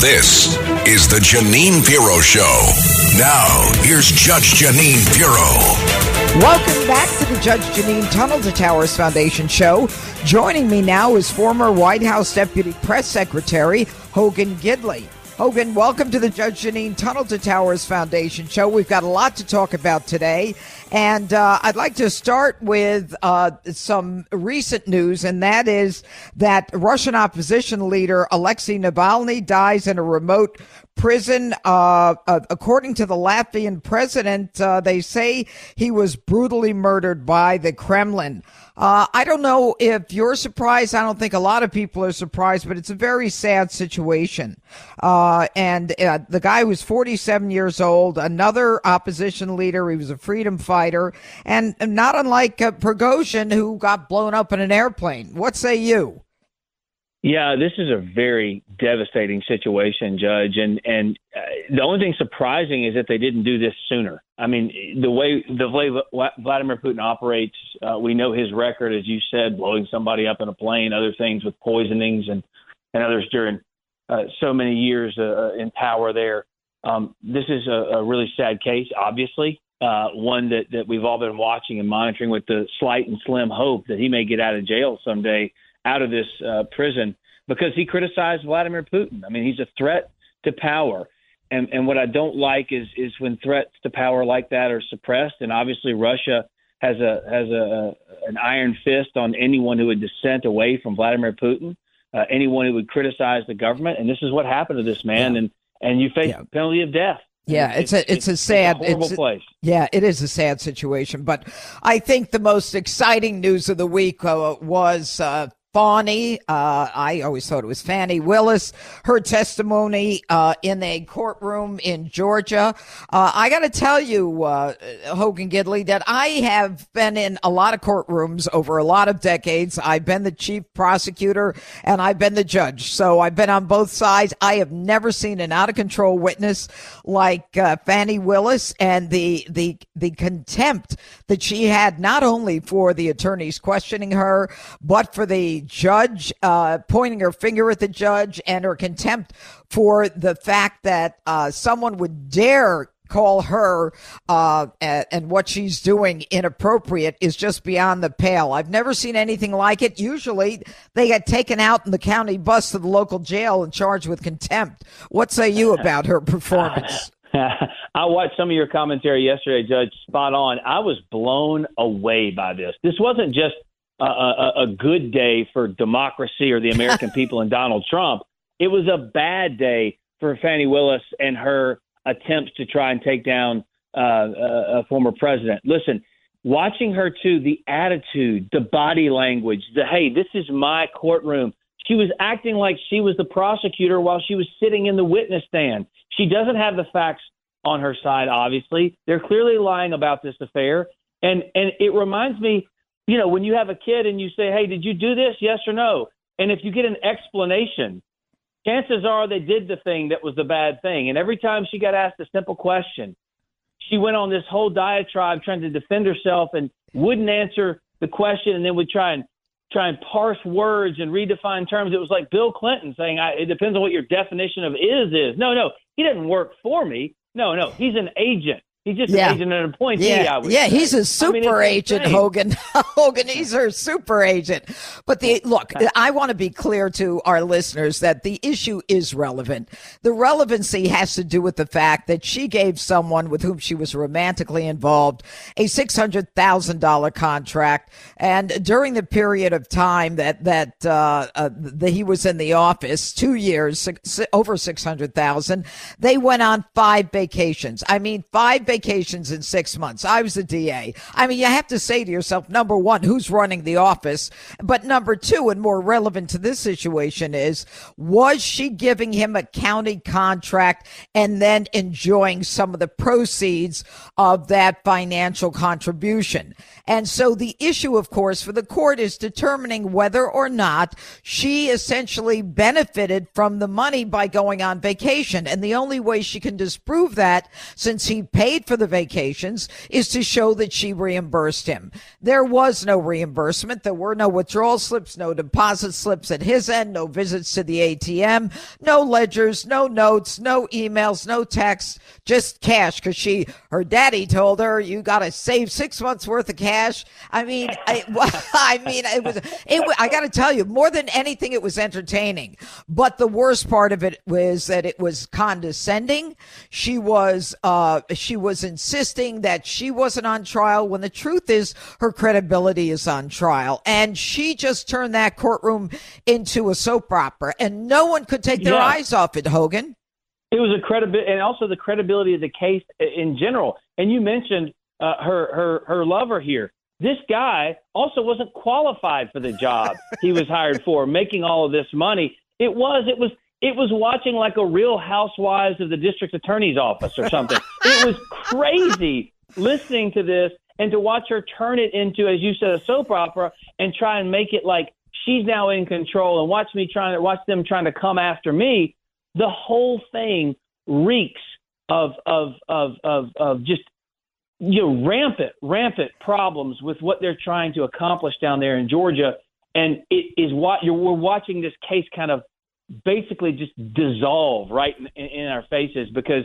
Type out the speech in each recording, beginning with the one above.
This is the Jeanine Pirro Show. Now, here's Judge Jeanine Pirro. Welcome back to the Judge Jeanine Tunnel to Towers Foundation show. Joining me now is former White House Deputy Press Secretary Hogan Gidley. Hogan, welcome to the Judge Jeanine Tunnel to Towers Foundation show. We've got a lot to talk about today. And uh, I'd like to start with uh, some recent news, and that is that Russian opposition leader Alexei Navalny dies in a remote prison. Uh, uh according to the Latvian president, uh, they say he was brutally murdered by the Kremlin. Uh, I don't know if you're surprised. I don't think a lot of people are surprised, but it's a very sad situation. Uh, and uh, the guy was 47 years old, another opposition leader. He was a freedom fighter, and not unlike Prigozhin, who got blown up in an airplane. What say you? Yeah, this is a very devastating situation, Judge, and and uh, the only thing surprising is that they didn't do this sooner. I mean, the way the way Vladimir Putin operates, uh, we know his record, as you said, blowing somebody up in a plane, other things with poisonings, and and others during uh, so many years uh, in power. There, um, this is a, a really sad case, obviously, uh, one that that we've all been watching and monitoring with the slight and slim hope that he may get out of jail someday out of this uh, prison because he criticized Vladimir Putin. I mean, he's a threat to power. And, and what I don't like is is when threats to power like that are suppressed. And obviously, Russia has a has a an iron fist on anyone who would dissent away from Vladimir Putin, uh, anyone who would criticize the government. And this is what happened to this man. Yeah. And and you face yeah. penalty of death. Yeah, it's, it's, a it's, a sad it's a horrible place. Yeah, it is a sad situation. But I think the most exciting news of the week uh, was uh, Fani, uh, I always thought it was Fannie Willis, her testimony uh, in a courtroom in Georgia. Uh, I got to tell you, uh, Hogan Gidley, that I have been in a lot of courtrooms over a lot of decades. I've been the chief prosecutor and I've been the judge. So I've been on both sides. I have never seen an out of control witness like uh, Fani Willis and the, the, the contempt that she had not only for the attorneys questioning her, but for the judge uh, pointing her finger at the judge and her contempt for the fact that uh, someone would dare call her uh, and what she's doing inappropriate is just beyond the pale. I've never seen anything like it. Usually they get taken out in the county bus to the local jail and charged with contempt. What say you about her performance? I watched some of your commentary yesterday, Judge. Spot on. I was blown away by this. This wasn't just a, a, a good day for democracy or the American people and Donald Trump. It was a bad day for Fannie Willis and her attempts to try and take down uh, a, a former president. Listen, watching her too, the attitude, the body language, the hey, this is my courtroom. She was acting like she was the prosecutor while she was sitting in the witness stand. She doesn't have the facts on her side, obviously. They're clearly lying about this affair. And and it reminds me you know, when you have a kid and you say, hey, did you do this? Yes or no? And if you get an explanation, chances are they did the thing that was the bad thing. And every time she got asked a simple question, she went on this whole diatribe trying to defend herself and wouldn't answer the question and then would try and try and parse words and redefine terms. It was like Bill Clinton saying, I, it depends on what your definition of is is. No, no, he doesn't work for me. No, no, he's an agent. He's just yeah. an agent and appointee. Yeah, yeah, say. he's a super I mean, agent, Hogan. Hogan, he's a super agent. But the look, I want to be clear to our listeners that the issue is relevant. The relevancy has to do with the fact that she gave someone with whom she was romantically involved a six hundred thousand dollar contract, and during the period of time that that uh, uh, that he was in the office, two years, six, over six hundred thousand, they went on five vacations. I mean, five vacations in six months. I was a DA. I mean, you have to say to yourself, number one, who's running the office? But number two, and more relevant to this situation is, was she giving him a county contract and then enjoying some of the proceeds of that financial contribution? And so the issue, of course, for the court is determining whether or not she essentially benefited from the money by going on vacation. And the only way she can disprove that, since he paid for the vacations, is to show that she reimbursed him. There was no reimbursement. There were no withdrawal slips, no deposit slips at his end, no visits to the ATM, no ledgers, no notes, no emails, no texts, just cash because she, her daddy told her, you got to save six months worth of cash. I mean, I, I mean, it was, it, I got to tell you, more than anything, it was entertaining. But the worst part of it was that it was condescending. She was, uh, she was insisting that she wasn't on trial when the truth is her credibility is on trial. And she just turned that courtroom into a soap opera and no one could take their yeah. eyes off it, Hogan. It was a credibility, and also the credibility of the case in general. And you mentioned uh, her her her lover here. This guy also wasn't qualified for the job he was hired for, making all of this money. It was it was it was watching like a Real Housewives of the District Attorney's Office or something. it was crazy listening to this and to watch her turn it into, as you said, a soap opera and try and make it like she's now in control and watch me trying to watch them trying to come after me the whole thing reeks of of of of, of just you know rampant rampant problems with what they're trying to accomplish down there in Georgia, and it is what you're we're watching this case kind of basically just dissolve right in, in our faces because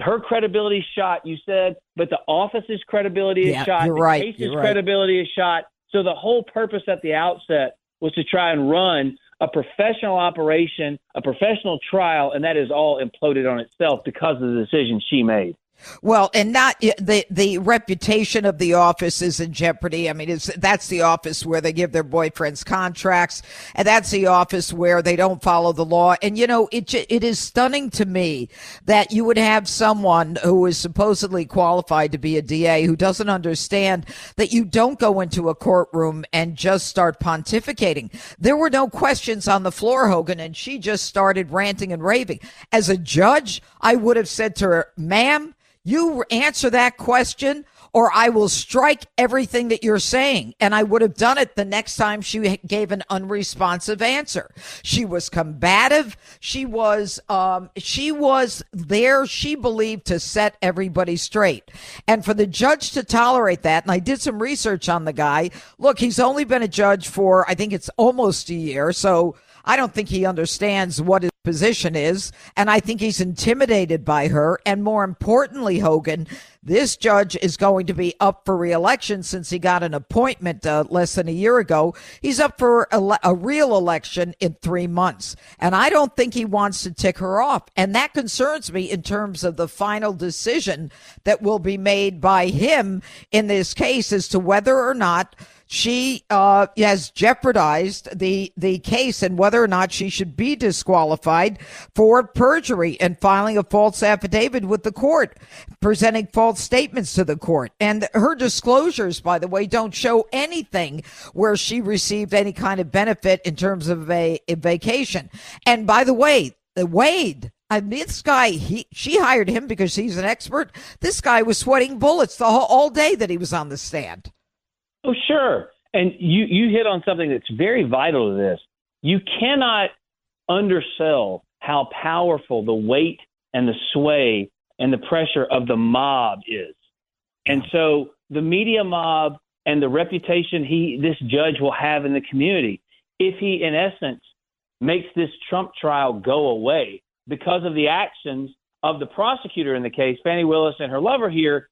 her credibility is shot. You said, but the office's credibility is yeah, shot. You're the right. case's you're credibility right. is shot. So the whole purpose at the outset was to try and run a professional operation, a professional trial, and that is all imploded on itself because of the decision she made. Well, and not the the reputation of the office is in jeopardy. I mean, it's that's the office where they give their boyfriends contracts, and that's the office where they don't follow the law. And you know, it it is stunning to me that you would have someone who is supposedly qualified to be a DA who doesn't understand that you don't go into a courtroom and just start pontificating. There were no questions on the floor, Hogan, and she just started ranting and raving. As a judge, I would have said to her, "Ma'am." You answer that question or I will strike everything that you're saying. And I would have done it the next time she gave an unresponsive answer. She was combative. She was, um, she was there, she believed to set everybody straight. And for the judge to tolerate that, and I did some research on the guy. Look, he's only been a judge for, I think it's almost a year. So I don't think he understands what his position is. And I think he's intimidated by her. And more importantly, Hogan, this judge is going to be up for reelection since he got an appointment uh, less than a year ago. He's up for a, a real election in three months. And I don't think he wants to tick her off. And that concerns me in terms of the final decision that will be made by him in this case as to whether or not she uh, has jeopardized the the case and whether or not she should be disqualified for perjury and filing a false affidavit with the court, presenting false statements to the court. And her disclosures, by the way, don't show anything where she received any kind of benefit in terms of a, a vacation. And by the way, the Wade, I mean, this guy, he she hired him because he's an expert. This guy was sweating bullets the whole all day that he was on the stand. Oh, sure. And you, you hit on something that's very vital to this. You cannot undersell how powerful the weight and the sway and the pressure of the mob is. And so the media mob and the reputation he this judge will have in the community, if he in essence makes this Trump trial go away because of the actions of the prosecutor in the case, Fani Willis and her lover here,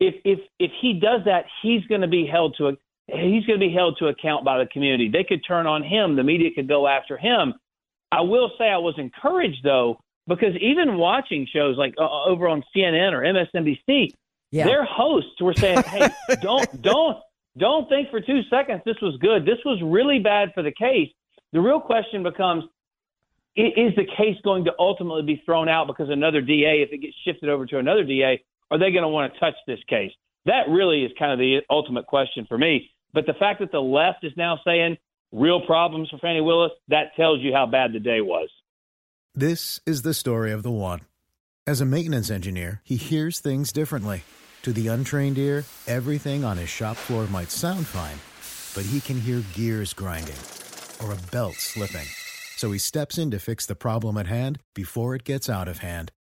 if if if he does that, he's going to be held to a he's going to be held to account by the community. They could turn on him. The media could go after him. I will say I was encouraged though because even watching shows like uh, uh over on CNN or MSNBC, yeah. their hosts were saying, "Hey, don't don't don't think for two seconds this was good. This was really bad for the case." The real question becomes: Is the case going to ultimately be thrown out because another DA, if it gets shifted over to another DA, are they going to want to touch this case? That really is kind of the ultimate question for me. But the fact that the left is now saying real problems for Fannie Willis, that tells you how bad the day was. This is the story of the one. As a maintenance engineer, he hears things differently. To the untrained ear, everything on his shop floor might sound fine, but he can hear gears grinding or a belt slipping. So he steps in to fix the problem at hand before it gets out of hand.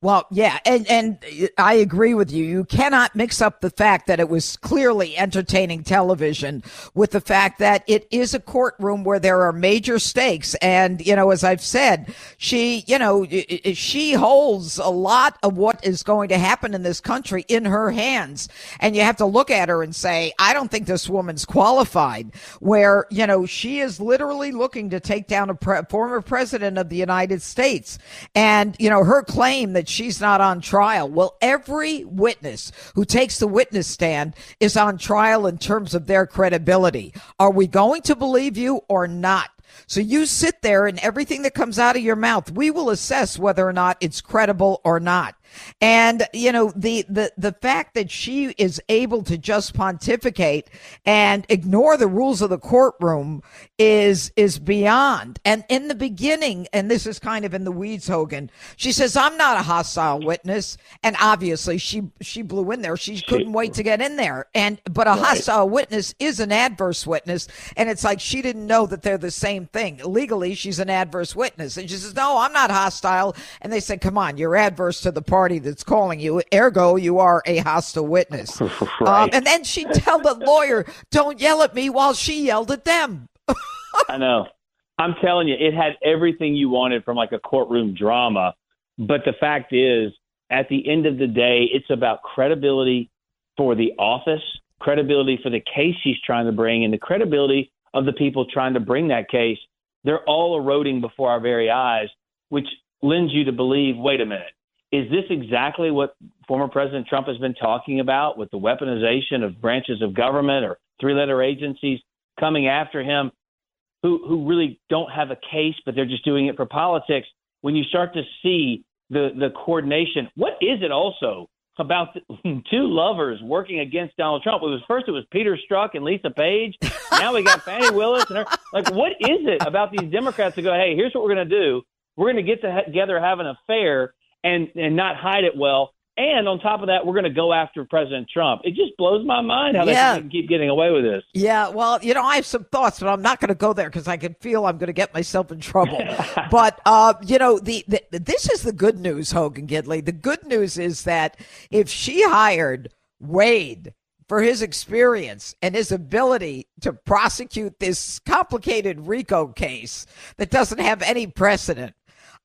Well, yeah, and and I agree with you. You cannot mix up the fact that it was clearly entertaining television with the fact that it is a courtroom where there are major stakes and you know, as I've said, she, you know, she holds a lot of what is going to happen in this country in her hands. And you have to look at her and say, I don't think this woman's qualified where, you know, she is literally looking to take down a pre- former president of the United States. And, you know, her claim claim that she's not on trial. Well, every witness who takes the witness stand is on trial in terms of their credibility. Are we going to believe you or not? So you sit there and everything that comes out of your mouth, we will assess whether or not it's credible or not. And, you know, the, the, the fact that she is able to just pontificate and ignore the rules of the courtroom is, is beyond. And in the beginning, and this is kind of in the weeds, Hogan, she says, I'm not a hostile witness. And obviously she, she blew in there. She couldn't wait to get in there. And, but a right. hostile witness is an adverse witness. And it's like she didn't know that they're the same thing. Legally, she's an adverse witness. And she says, no, I'm not hostile. And they said, come on, you're adverse to the party party that's calling you. Ergo, you are a hostile witness. right. um, and then she tell the lawyer, "Don't yell at me," while she yelled at them. I know. I'm telling you, it had everything you wanted from like a courtroom drama. But the fact is, at the end of the day, it's about credibility for the office, credibility for the case she's trying to bring, and the credibility of the people trying to bring that case. They're all eroding before our very eyes, which lends you to believe wait a minute, is this exactly what former President Trump has been talking about with the weaponization of branches of government or three letter agencies coming after him who, who really don't have a case, but they're just doing it for politics? When you start to see the, the coordination, what is it also about the, two lovers working against Donald Trump? It was first it was Peter Strzok and Lisa Page. Now we got Fani Willis and her. Like, what is it about these Democrats to go, hey, here's what we're going to do. We're going to get together, have an affair, and and not hide it well. And on top of that, we're going to go after President Trump. It just blows my mind how yeah. they can keep getting away with this. Yeah, well, you know, I have some thoughts, but I'm not going to go there because I can feel I'm going to get myself in trouble. but uh, you know, the, the this is the good news, Hogan Gidley. The good news is that if she hired Wade for his experience and his ability to prosecute this complicated RICO case that doesn't have any precedent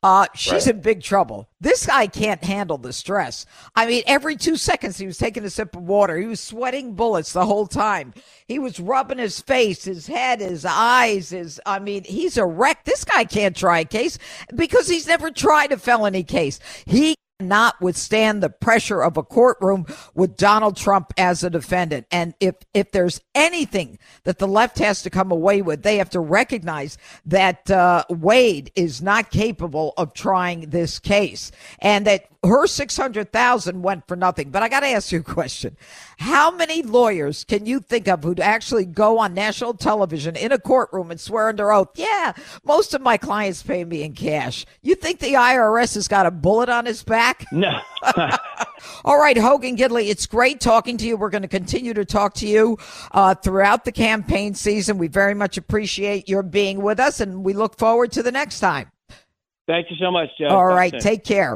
uh, she's right. in big trouble. This guy can't handle the stress. I mean, every two seconds he was taking a sip of water. He was sweating bullets the whole time. He was rubbing his face, his head, his eyes, his, I mean, he's a wreck. This guy can't try a case because he's never tried a felony case. He not withstand the pressure of a courtroom with Donald Trump as a defendant. And if, if there's anything that the left has to come away with, they have to recognize that uh, Wade is not capable of trying this case and that her 600,000 went for nothing. But I got to ask you a question. How many lawyers can you think of who'd actually go on national television in a courtroom and swear under oath, yeah, most of my clients pay me in cash? You think the IRS has got a bullet on his back? No. All right, Hogan Gidley, it's great talking to you. We're going to continue to talk to you uh, throughout the campaign season. We very much appreciate your being with us, and we look forward to the next time. Thank you so much, Joe. All right, take care.